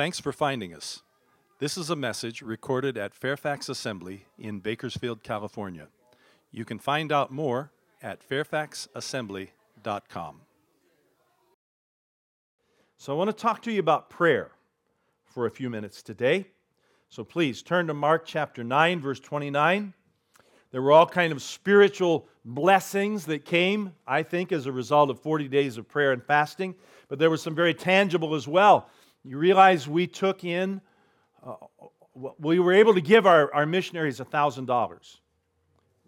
Thanks for finding us. This is a message recorded at Fairfax Assembly in Bakersfield, California. You can find out more at fairfaxassembly.com. So, I want to talk to you about prayer for a few minutes today. So, please turn to Mark chapter 9, verse 29. There were all kind of spiritual blessings that came, I think, as a result of 40 days of prayer and fasting, but there were some very tangible as well. You realize we took in, uh, we were able to give our, our missionaries $1,000.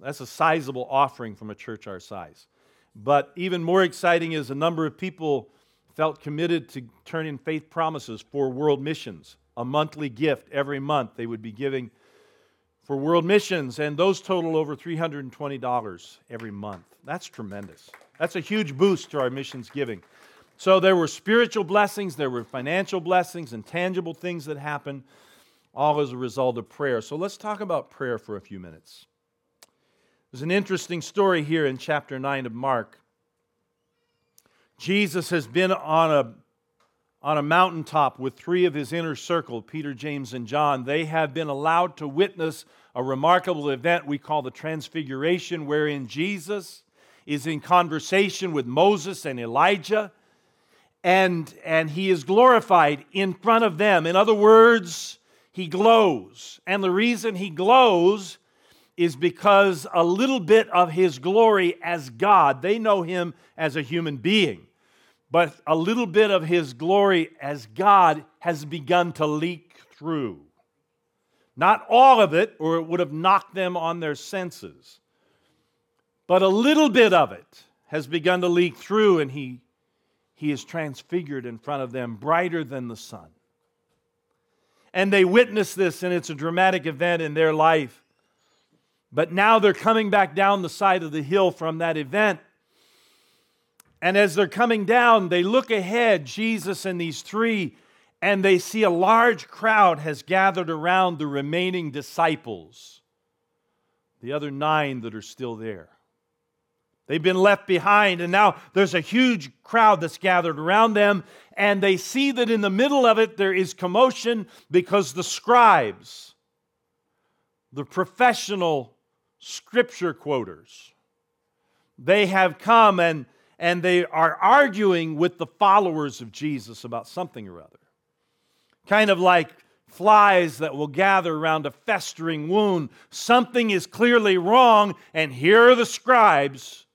That's a sizable offering from a church our size. But even more exciting is a number of people felt committed to turn in faith promises for world missions, a monthly gift every month they would be giving for world missions, and those total over $320 every month. That's tremendous. That's a huge boost to our missions giving. So there were spiritual blessings, there were financial blessings, and tangible things that happened, all as a result of prayer. So let's talk about prayer for a few minutes. There's an interesting story here in chapter 9 of Mark. Jesus has been on a, on a mountaintop with three of his inner circle, Peter, James, and John. They have been allowed to witness a remarkable event we call the Transfiguration, wherein Jesus is in conversation with Moses and Elijah and, and he is glorified in front of them. In other words, he glows. And the reason he glows is because a little bit of his glory as God, they know him as a human being, but a little bit of his glory as God has begun to leak through. Not all of it, or it would have knocked them on their senses, but a little bit of it has begun to leak through, and he he is transfigured in front of them, brighter than the sun. And they witness this, and it's a dramatic event in their life. But now they're coming back down the side of the hill from that event. And as they're coming down, they look ahead, Jesus and these three, and they see a large crowd has gathered around the remaining disciples, the other nine that are still there. They've been left behind, and now there's a huge crowd that's gathered around them, and they see that in the middle of it there is commotion because the scribes, the professional scripture quoters, they have come and, and they are arguing with the followers of Jesus about something or other. Kind of like flies that will gather around a festering wound. Something is clearly wrong, and here are the scribes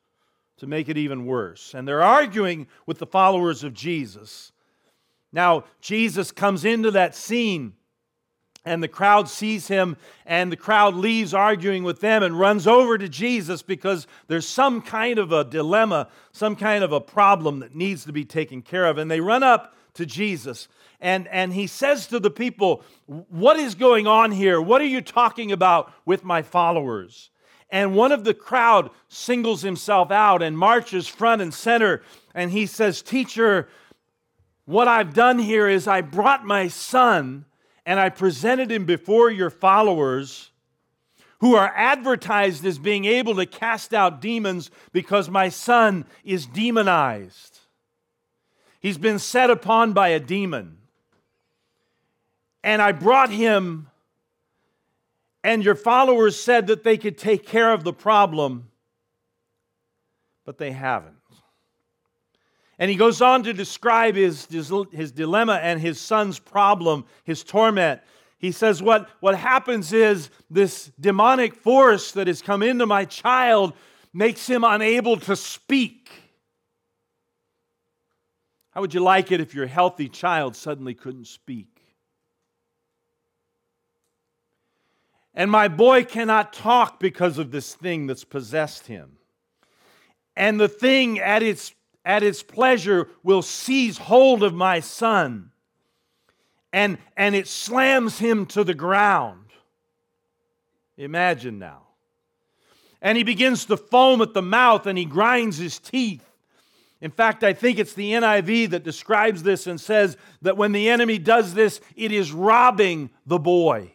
to make it even worse. And they're arguing with the followers of Jesus. Now, Jesus comes into that scene, and the crowd sees him, and the crowd leaves arguing with them and runs over to Jesus because there's some kind of a dilemma, some kind of a problem that needs to be taken care of. And they run up to Jesus, and, and he says to the people, What is going on here? What are you talking about with my followers? And one of the crowd singles himself out and marches front and center. And he says, Teacher, what I've done here is I brought my son and I presented him before your followers who are advertised as being able to cast out demons because my son is demonized. He's been set upon by a demon. And I brought him and your followers said that they could take care of the problem, but they haven't. And he goes on to describe his, his, dilemma and his son's problem, his torment. He says, what, what happens is this demonic force that has come into my child makes him unable to speak. How would you like it if your healthy child suddenly couldn't speak? And my boy cannot talk because of this thing that's possessed him. And the thing at its, at its pleasure will seize hold of my son. And, and it slams him to the ground. Imagine now. And he begins to foam at the mouth and he grinds his teeth. In fact, I think it's the NIV that describes this and says that when the enemy does this, it is robbing the boy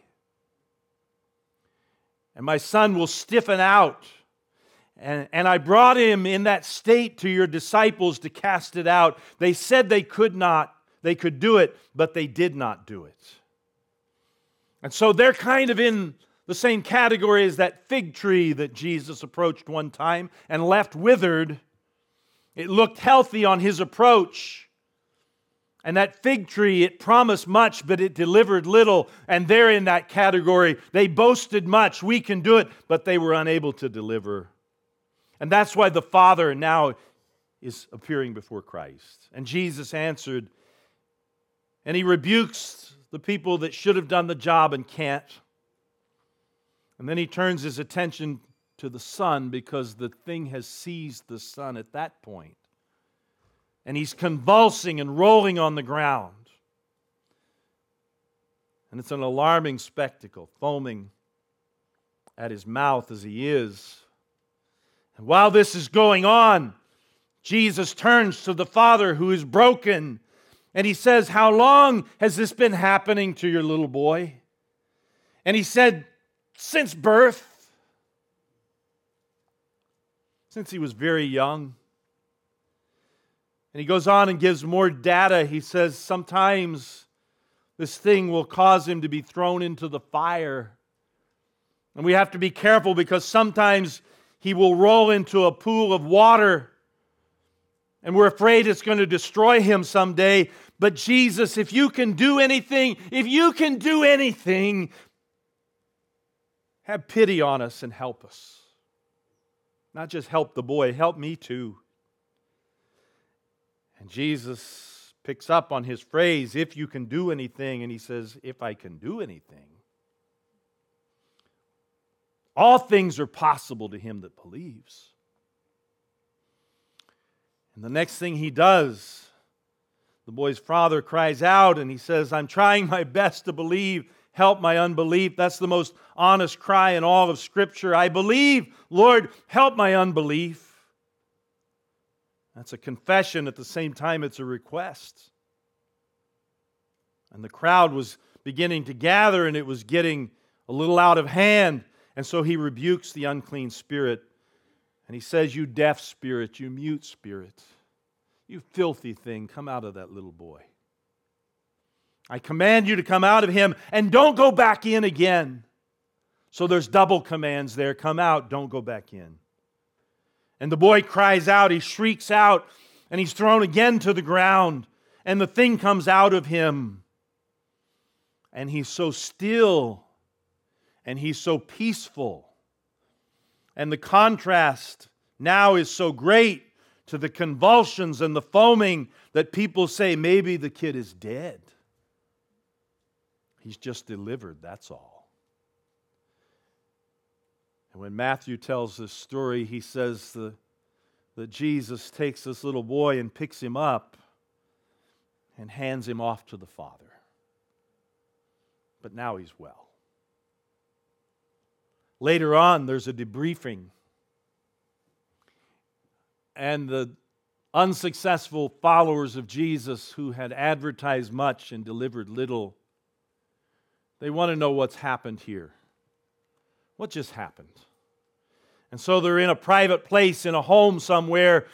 and my son will stiffen out. And, and I brought him in that state to your disciples to cast it out. They said they could not. they could do it, but they did not do it. And so they're kind of in the same category as that fig tree that Jesus approached one time and left withered. It looked healthy on his approach. And that fig tree, it promised much, but it delivered little. And they're in that category. They boasted much. We can do it, but they were unable to deliver. And that's why the Father now is appearing before Christ. And Jesus answered, and he rebukes the people that should have done the job and can't. And then he turns his attention to the son because the thing has seized the son at that point. And he's convulsing and rolling on the ground. And it's an alarming spectacle, foaming at his mouth as he is. And while this is going on, Jesus turns to the father who is broken and he says, How long has this been happening to your little boy? And he said, Since birth. Since he was very young. And he goes on and gives more data. He says, Sometimes this thing will cause him to be thrown into the fire. And we have to be careful because sometimes he will roll into a pool of water and we're afraid it's going to destroy him someday. But Jesus, if you can do anything, if you can do anything, have pity on us and help us. Not just help the boy, help me too. And Jesus picks up on his phrase, if you can do anything, and he says, if I can do anything. All things are possible to him that believes. And the next thing he does, the boy's father cries out and he says, I'm trying my best to believe. Help my unbelief. That's the most honest cry in all of Scripture. I believe, Lord, help my unbelief. That's a confession at the same time, it's a request. And the crowd was beginning to gather and it was getting a little out of hand. And so he rebukes the unclean spirit and he says, You deaf spirit, you mute spirit, you filthy thing, come out of that little boy. I command you to come out of him and don't go back in again. So there's double commands there come out, don't go back in. And the boy cries out, he shrieks out, and he's thrown again to the ground, and the thing comes out of him. And he's so still, and he's so peaceful and the contrast now is so great to the convulsions and the foaming that people say maybe the kid is dead. He's just delivered, that's all. And when Matthew tells this story, he says the, that Jesus takes this little boy and picks him up and hands him off to the Father. But now he's well. Later on, there's a debriefing. And the unsuccessful followers of Jesus who had advertised much and delivered little, they want to know what's happened here. What just happened? And so they're in a private place, in a home somewhere,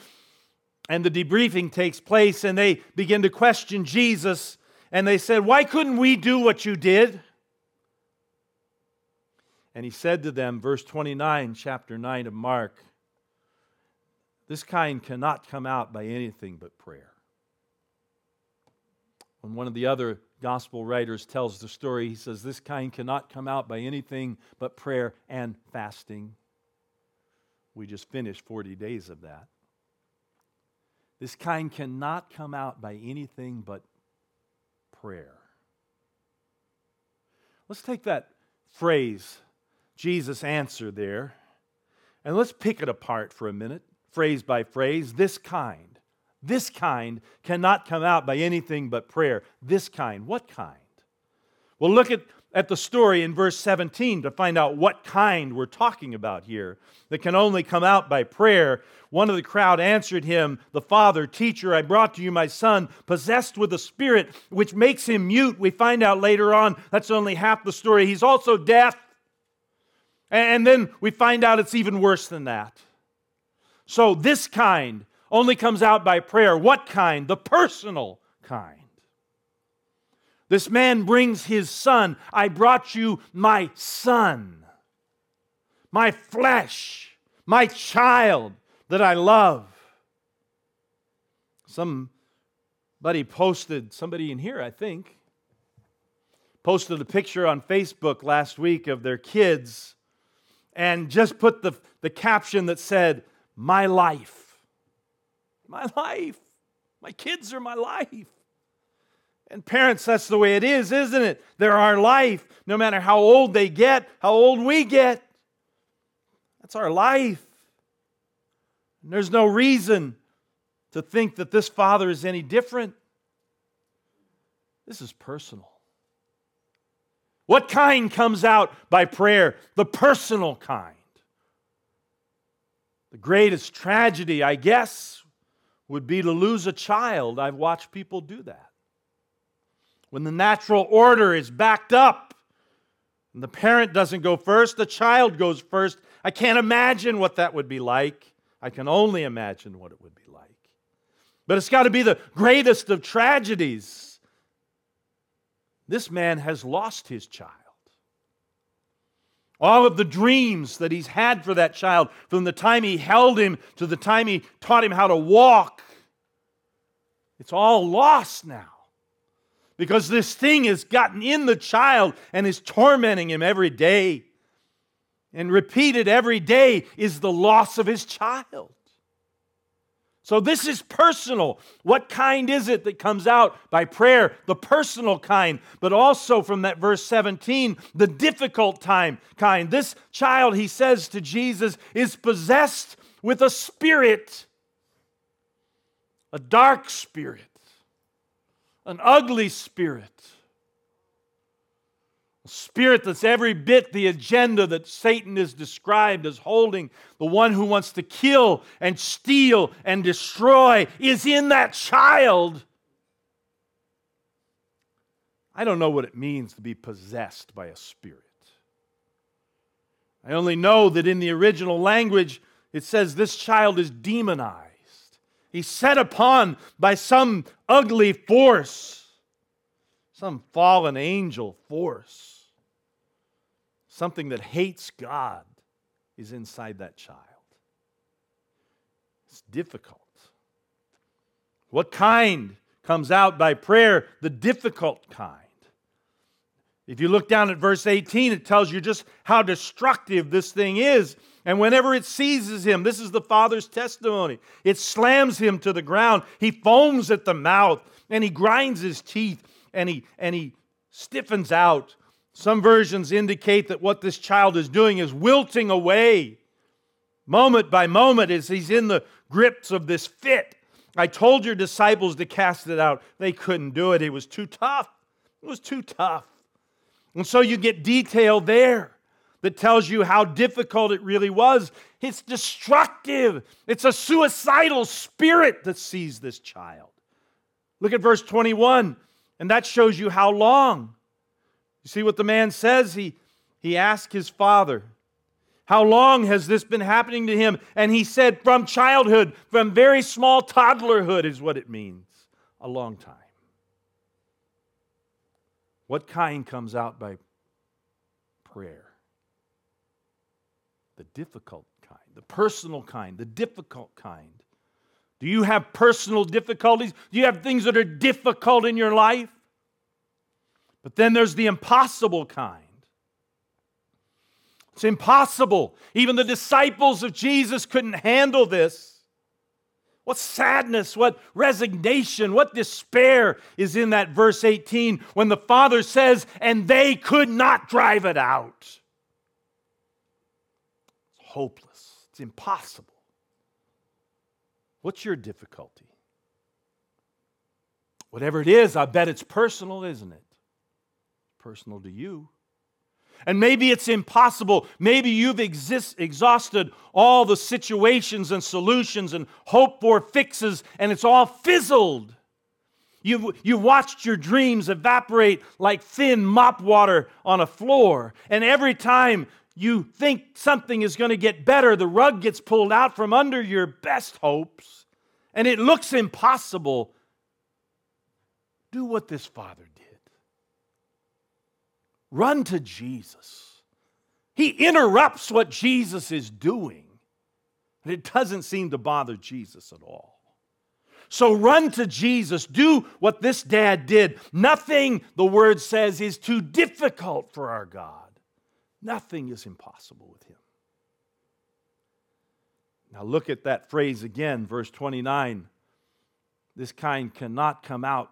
and the debriefing takes place, and they begin to question Jesus. And they said, Why couldn't we do what you did? And he said to them, verse 29, chapter 9 of Mark, this kind cannot come out by anything but prayer. When one of the other gospel writers tells the story, he says, This kind cannot come out by anything but prayer and fasting. We just finished 40 days of that. This kind cannot come out by anything but prayer. Let's take that phrase Jesus' answer there. And let's pick it apart for a minute, phrase by phrase. This kind, this kind cannot come out by anything but prayer. This kind, what kind? Well, look at, at the story in verse 17 to find out what kind we're talking about here that can only come out by prayer. One of the crowd answered him, The Father, Teacher, I brought to you my son, possessed with a spirit which makes him mute. We find out later on that's only half the story. He's also deaf. And then we find out it's even worse than that. So, this kind only comes out by prayer. What kind? The personal kind. This man brings his son. I brought you my son, my flesh, my child that I love. Somebody posted, somebody in here, I think, posted a picture on Facebook last week of their kids and just put the, the caption that said, My life. My life. My kids are my life. And parents, that's the way it is, isn't it? They're our life, no matter how old they get, how old we get. That's our life. And there's no reason to think that this father is any different. This is personal. What kind comes out by prayer? The personal kind. The greatest tragedy, I guess, would be to lose a child. I've watched people do that. When the natural order is backed up and the parent doesn't go first, the child goes first. I can't imagine what that would be like. I can only imagine what it would be like. But it's got to be the greatest of tragedies. This man has lost his child. All of the dreams that he's had for that child, from the time he held him to the time he taught him how to walk, it's all lost now because this thing has gotten in the child and is tormenting him every day. And repeated every day is the loss of his child. So, this is personal. What kind is it that comes out by prayer? The personal kind, but also from that verse 17, the difficult time kind. This child, he says to Jesus, is possessed with a spirit, a dark spirit an ugly spirit. A spirit that's every bit the agenda that Satan is described as holding. The one who wants to kill and steal and destroy is in that child. I don't know what it means to be possessed by a spirit. I only know that in the original language it says this child is demonized. He's set upon by some ugly force, some fallen angel force. Something that hates God is inside that child. It's difficult. What kind comes out by prayer? The difficult kind. If you look down at verse 18, it tells you just how destructive this thing is. And whenever it seizes him, this is the Father's testimony, it slams him to the ground. He foams at the mouth and he grinds his teeth and he, and he stiffens out. Some versions indicate that what this child is doing is wilting away moment by moment as he's in the grips of this fit. I told your disciples to cast it out. They couldn't do it. It was too tough. It was too tough. And so you get detail there that tells you how difficult it really was. It's destructive, it's a suicidal spirit that sees this child. Look at verse 21, and that shows you how long. You see what the man says? He, he asked his father, How long has this been happening to him? And he said, From childhood, from very small toddlerhood, is what it means. A long time. What kind comes out by prayer? The difficult kind, the personal kind, the difficult kind. Do you have personal difficulties? Do you have things that are difficult in your life? But then there's the impossible kind. It's impossible. Even the disciples of Jesus couldn't handle this. What sadness, what resignation, what despair is in that verse 18 when the Father says, and they could not drive it out. It's hopeless, it's impossible. What's your difficulty? Whatever it is, I bet it's personal, isn't it? Personal to you. And maybe it's impossible. Maybe you've exist, exhausted all the situations and solutions and hope for fixes, and it's all fizzled. You've, you've watched your dreams evaporate like thin mop water on a floor. And every time you think something is going to get better, the rug gets pulled out from under your best hopes, and it looks impossible. Do what this father did Run to Jesus. He interrupts what Jesus is doing, and it doesn't seem to bother Jesus at all. So run to Jesus. Do what this dad did. Nothing, the word says, is too difficult for our God. Nothing is impossible with him. Now look at that phrase again, verse 29. This kind cannot come out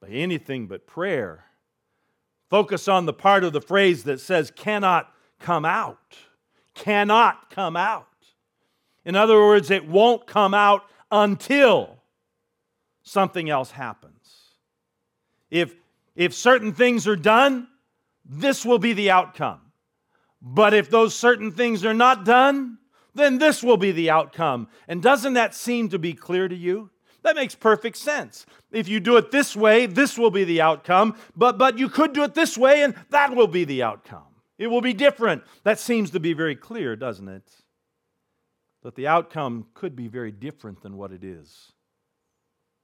by anything but prayer. Focus on the part of the phrase that says cannot come out. Cannot come out. In other words, it won't come out until something else happens. If, if certain things are done, this will be the outcome. But if those certain things are not done, then this will be the outcome. And doesn't that seem to be clear to you? That makes perfect sense. If you do it this way, this will be the outcome, but, but you could do it this way and that will be the outcome. It will be different. That seems to be very clear, doesn't it? That the outcome could be very different than what it is.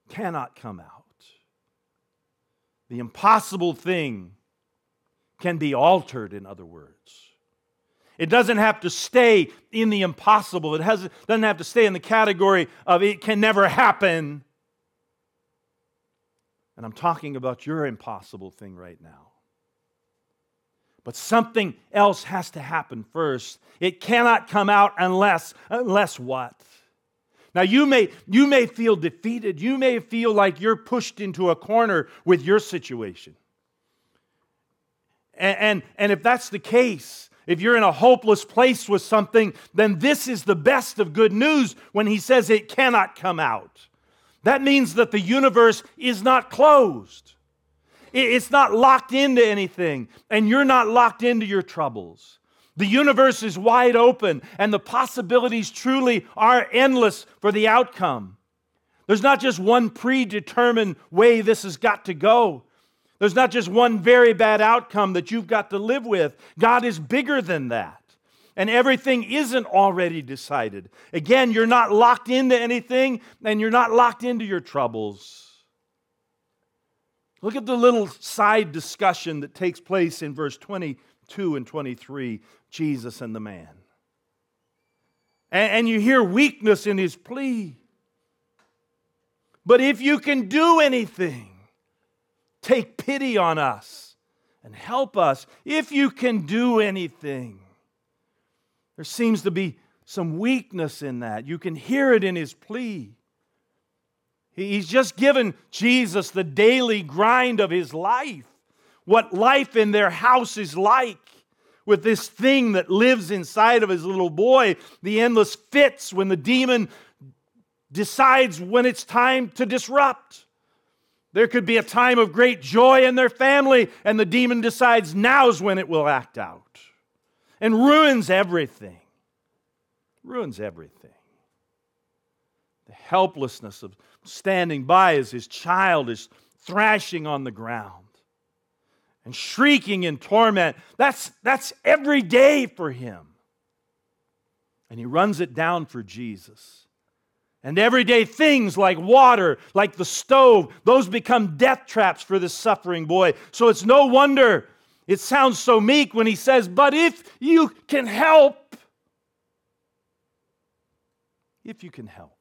Cannot come out. The impossible thing can be altered, in other words. It doesn't have to stay in the impossible. It has, doesn't have to stay in the category of it can never happen. And I'm talking about your impossible thing right now. But something else has to happen first. It cannot come out unless, unless what? Now you may you may feel defeated. You may feel like you're pushed into a corner with your situation. And, and, and if that's the case, if you're in a hopeless place with something, then this is the best of good news when he says it cannot come out. That means that the universe is not closed. It's not locked into anything, and you're not locked into your troubles. The universe is wide open, and the possibilities truly are endless for the outcome. There's not just one predetermined way this has got to go. There's not just one very bad outcome that you've got to live with. God is bigger than that. And everything isn't already decided. Again, you're not locked into anything and you're not locked into your troubles. Look at the little side discussion that takes place in verse 22 and 23 Jesus and the man. And, you hear weakness in his plea. But if you can do anything, Take pity on us and help us if you can do anything. There seems to be some weakness in that. You can hear it in his plea. He's just given Jesus the daily grind of his life, what life in their house is like with this thing that lives inside of his little boy, the endless fits when the demon decides when it's time to disrupt. There could be a time of great joy in their family, and the demon decides now's when it will act out and ruins everything. Ruins everything. The helplessness of standing by as his child is thrashing on the ground and shrieking in torment. That's, that's every day for him. And he runs it down for Jesus. And everyday things like water, like the stove, those become death traps for this suffering boy. So it's no wonder it sounds so meek when he says, But if you can help, if you can help.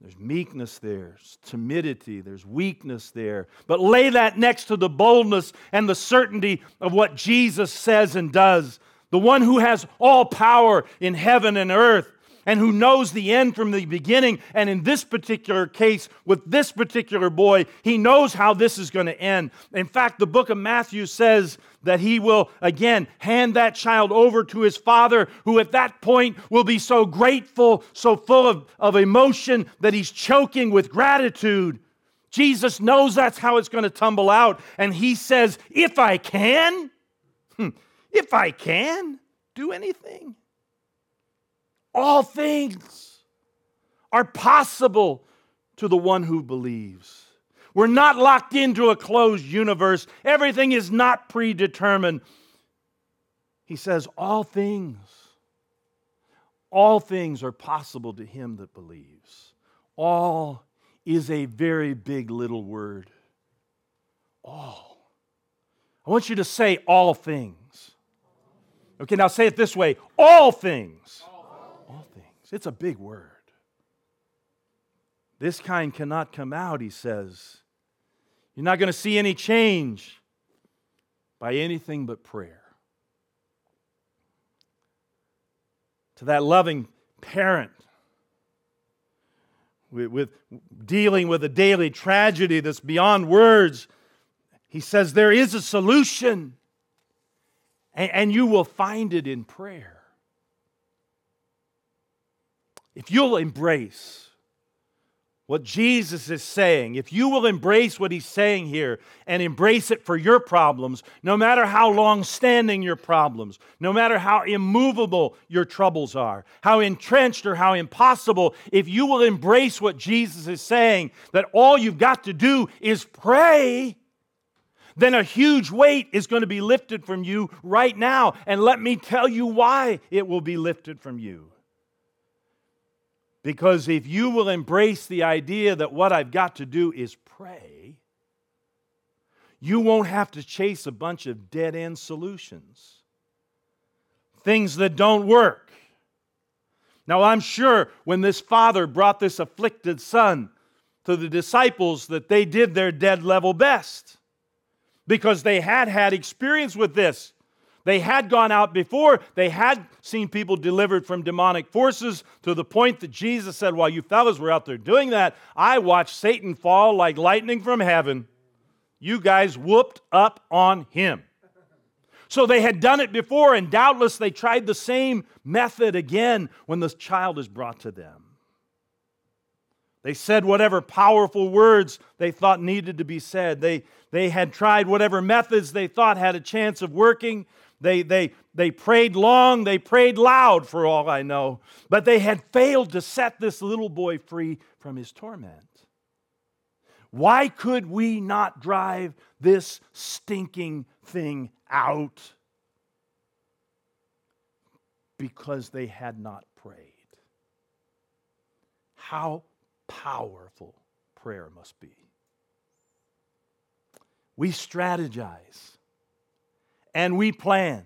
There's meekness there, there's timidity, there's weakness there. But lay that next to the boldness and the certainty of what Jesus says and does. The one who has all power in heaven and earth and who knows the end from the beginning. And in this particular case, with this particular boy, he knows how this is going to end. In fact, the book of Matthew says that he will again hand that child over to his father, who at that point will be so grateful, so full of, of emotion that he's choking with gratitude. Jesus knows that's how it's going to tumble out. And he says, If I can, hmm, if I can do anything, all things are possible to the one who believes. We're not locked into a closed universe, everything is not predetermined. He says, All things, all things are possible to him that believes. All is a very big little word. All. I want you to say all things. Okay, now say it this way all things. It's a big word. This kind cannot come out, he says. You're not going to see any change by anything but prayer. To that loving parent with, with, dealing with a daily tragedy that's beyond words, he says there is a solution, and, and you will find it in prayer. If you'll embrace what Jesus is saying, if you will embrace what he's saying here and embrace it for your problems, no matter how long standing your problems, no matter how immovable your troubles are, how entrenched or how impossible, if you will embrace what Jesus is saying, that all you've got to do is pray, then a huge weight is going to be lifted from you right now. And let me tell you why it will be lifted from you. Because if you will embrace the idea that what I've got to do is pray, you won't have to chase a bunch of dead end solutions, things that don't work. Now, I'm sure when this father brought this afflicted son to the disciples that they did their dead level best because they had had experience with this. They had gone out before, they had seen people delivered from demonic forces to the point that Jesus said, While you fellows were out there doing that, I watched Satan fall like lightning from heaven. You guys whooped up on him. So they had done it before, and doubtless they tried the same method again when the child is brought to them. They said whatever powerful words they thought needed to be said. They, they had tried whatever methods they thought had a chance of working. They, they, they prayed long, they prayed loud, for all I know, but they had failed to set this little boy free from his torment. Why could we not drive this stinking thing out? Because they had not prayed. How powerful prayer must be. We strategize and we plan.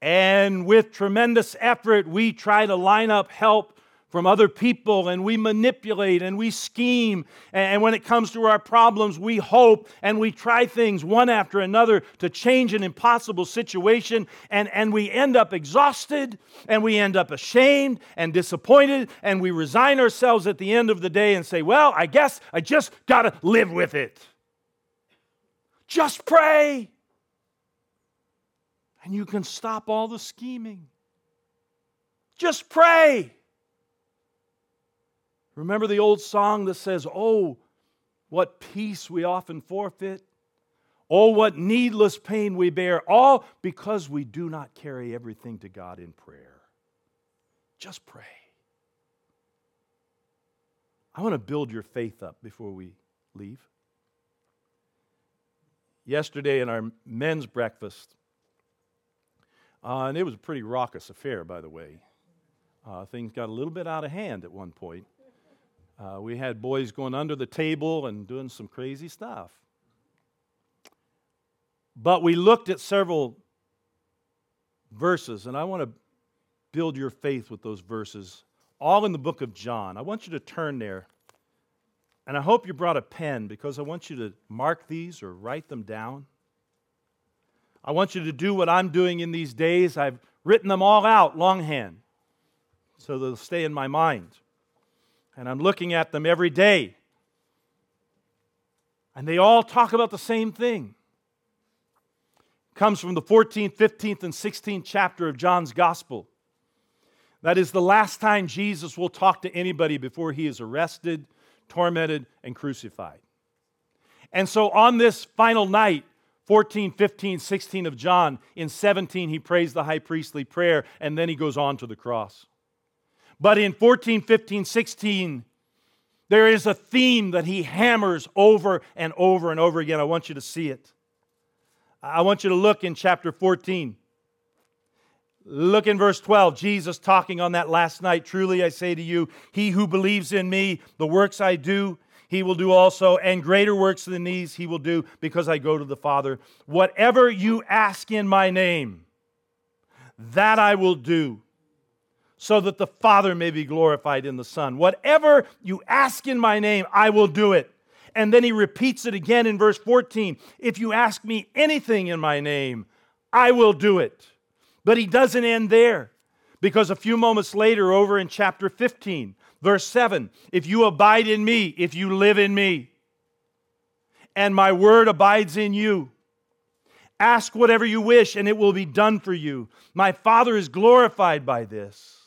And with tremendous effort, we try to line up help from other people and we manipulate and we scheme. And when it comes to our problems, we hope and we try things one after another to change an impossible situation. And, and we end up exhausted and we end up ashamed and disappointed. And we resign ourselves at the end of the day and say, Well, I guess I just got to live with it. Just pray and you can stop all the scheming. Just pray. Remember the old song that says, Oh, what peace we often forfeit. Oh, what needless pain we bear, all because we do not carry everything to God in prayer. Just pray. I want to build your faith up before we leave. Yesterday in our men's breakfast, uh, and it was a pretty raucous affair, by the way. Uh, things got a little bit out of hand at one point. Uh, we had boys going under the table and doing some crazy stuff. But we looked at several verses, and I want to build your faith with those verses, all in the book of John. I want you to turn there. And I hope you brought a pen because I want you to mark these or write them down. I want you to do what I'm doing in these days. I've written them all out longhand so they'll stay in my mind. And I'm looking at them every day. And they all talk about the same thing. It comes from the 14th, 15th, and 16th chapter of John's Gospel. That is the last time Jesus will talk to anybody before he is arrested, tormented, and crucified. And so on this final night, 14, 15, 16 of John. In 17, he prays the high priestly prayer, and then he goes on to the cross. But in 14, 15, 16, there is a theme that he hammers over and over and over again. I want you to see it. I want you to look in chapter 14. Look in verse 12. Jesus talking on that last night. Truly I say to you, he who believes in me, the works I do, he will do also, and greater works than these he will do because I go to the Father. Whatever you ask in my name, that I will do, so that the Father may be glorified in the Son. Whatever you ask in my name, I will do it. And then he repeats it again in verse 14 If you ask me anything in my name, I will do it. But he doesn't end there because a few moments later, over in chapter 15, verse 7, if you abide in me, if you live in me, and my word abides in you, ask whatever you wish and it will be done for you. My Father is glorified by this.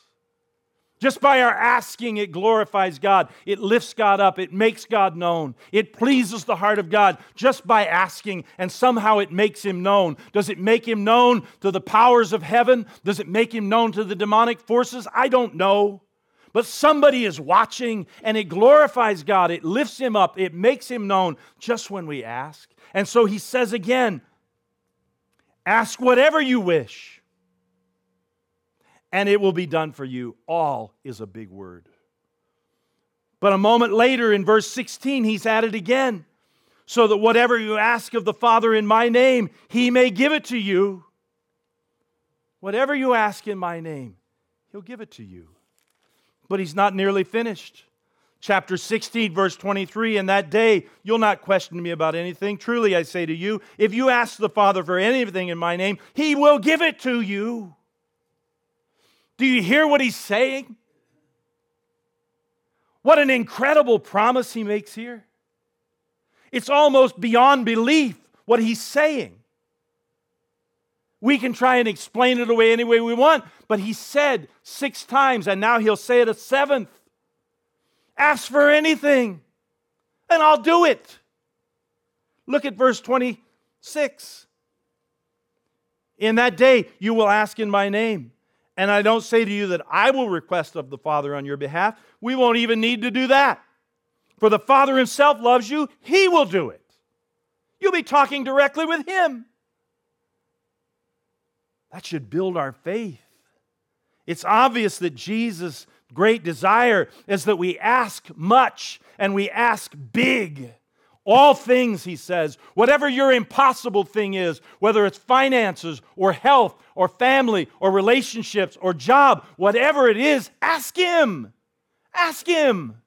Just by our asking, it glorifies God. It lifts God up. It makes God known. It pleases the heart of God just by asking, and somehow it makes Him known. Does it make Him known to the powers of heaven? Does it make Him known to the demonic forces? I don't know. But somebody is watching, and it glorifies God. It lifts Him up. It makes Him known just when we ask. And so He says again ask whatever you wish and it will be done for you. All is a big word. But a moment later in verse 16, he's added again, so that whatever you ask of the Father in my name, he may give it to you. Whatever you ask in my name, he'll give it to you. But he's not nearly finished. Chapter 16, verse 23 In that day, you'll not question me about anything. Truly, I say to you, if you ask the Father for anything in my name, he will give it to you. Do you hear what he's saying? What an incredible promise he makes here. It's almost beyond belief what he's saying. We can try and explain it away any way we want, but he said six times, and now he'll say it a seventh Ask for anything, and I'll do it. Look at verse 26. In that day, you will ask in my name. And I don't say to you that I will request of the Father on your behalf. We won't even need to do that. For the Father Himself loves you, He will do it. You'll be talking directly with Him. That should build our faith. It's obvious that Jesus' great desire is that we ask much and we ask big. All things, he says, whatever your impossible thing is, whether it's finances or health or family or relationships or job, whatever it is, ask him. Ask him.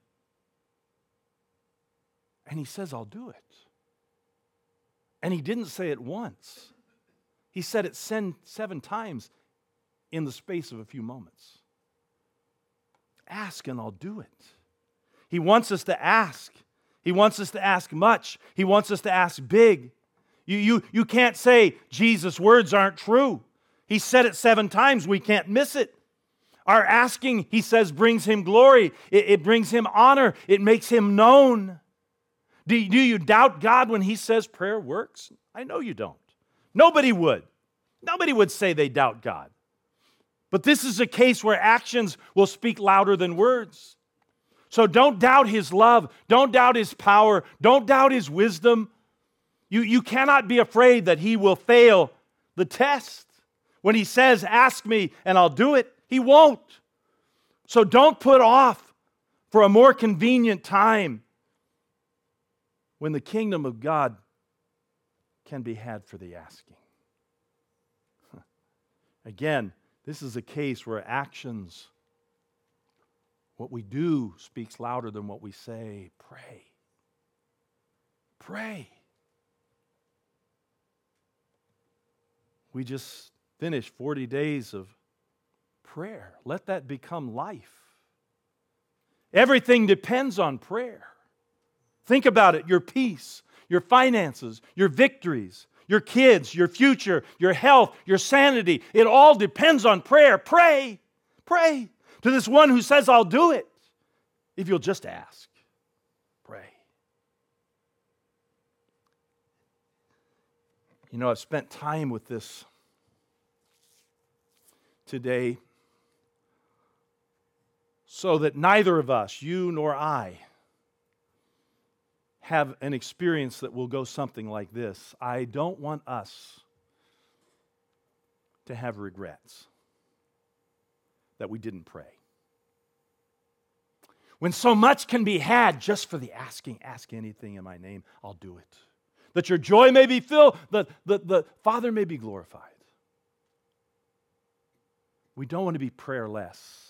And he says, I'll do it. And he didn't say it once, he said it seven times in the space of a few moments. Ask and I'll do it. He wants us to ask. He wants us to ask much, He wants us to ask big. You, you, you can't say Jesus' words aren't true. He said it seven times, we can't miss it. Our asking, he says, brings him glory, it, it brings him honor, it makes him known. Do, do you doubt God when he says prayer works? I know you don't. Nobody would. Nobody would say they doubt God. But this is a case where actions will speak louder than words. So don't doubt his love. Don't doubt his power. Don't doubt his wisdom. You, you cannot be afraid that he will fail the test. When he says, Ask me and I'll do it, he won't. So don't put off for a more convenient time when the kingdom of God can be had for the asking. Again, this is a case where actions what we do speaks louder than what we say. Pray. Pray. We just finished 40 days of prayer. Let that become life. Everything depends on prayer. Think about it your peace, your finances, your victories, your kids, your future, your health, your sanity. It all depends on prayer. Pray. Pray to this one who says, I'll do it, if you'll just ask. Pray. You know, I've spent time with this today so that neither of us, you nor I, have an experience that will go something like this. I don't want us to have regrets that we didn't pray. When so much can be had just for the asking, ask anything in my name, I'll do it. That your joy may be filled, that the, the Father may be glorified. We don't want to be prayerless.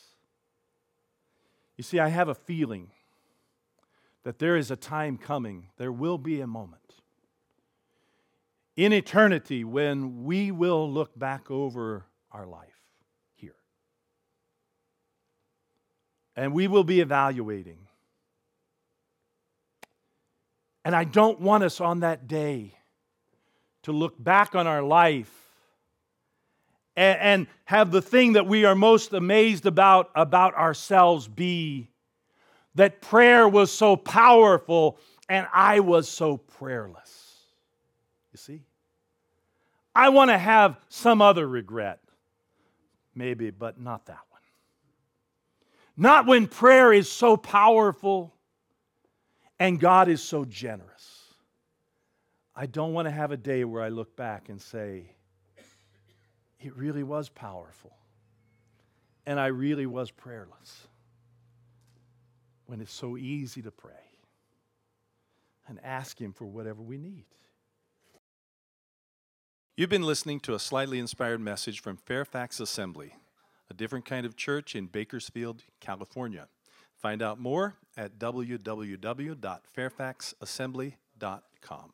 You see, I have a feeling that there is a time coming, there will be a moment in eternity when we will look back over our life here. And we will be evaluating. And I don't want us on that day to look back on our life and, have the thing that we are most amazed about about ourselves be that prayer was so powerful and I was so prayerless. You see? I want to have some other regret, maybe, but not that one. Not when prayer is so powerful and God is so generous. I don't want to have a day where I look back and say, it really was powerful. And I really was prayerless. When it's so easy to pray and ask Him for whatever we need. You've been listening to a slightly inspired message from Fairfax Assembly, a different kind of church in Bakersfield, California. Find out more at www.fairfaxassembly.com.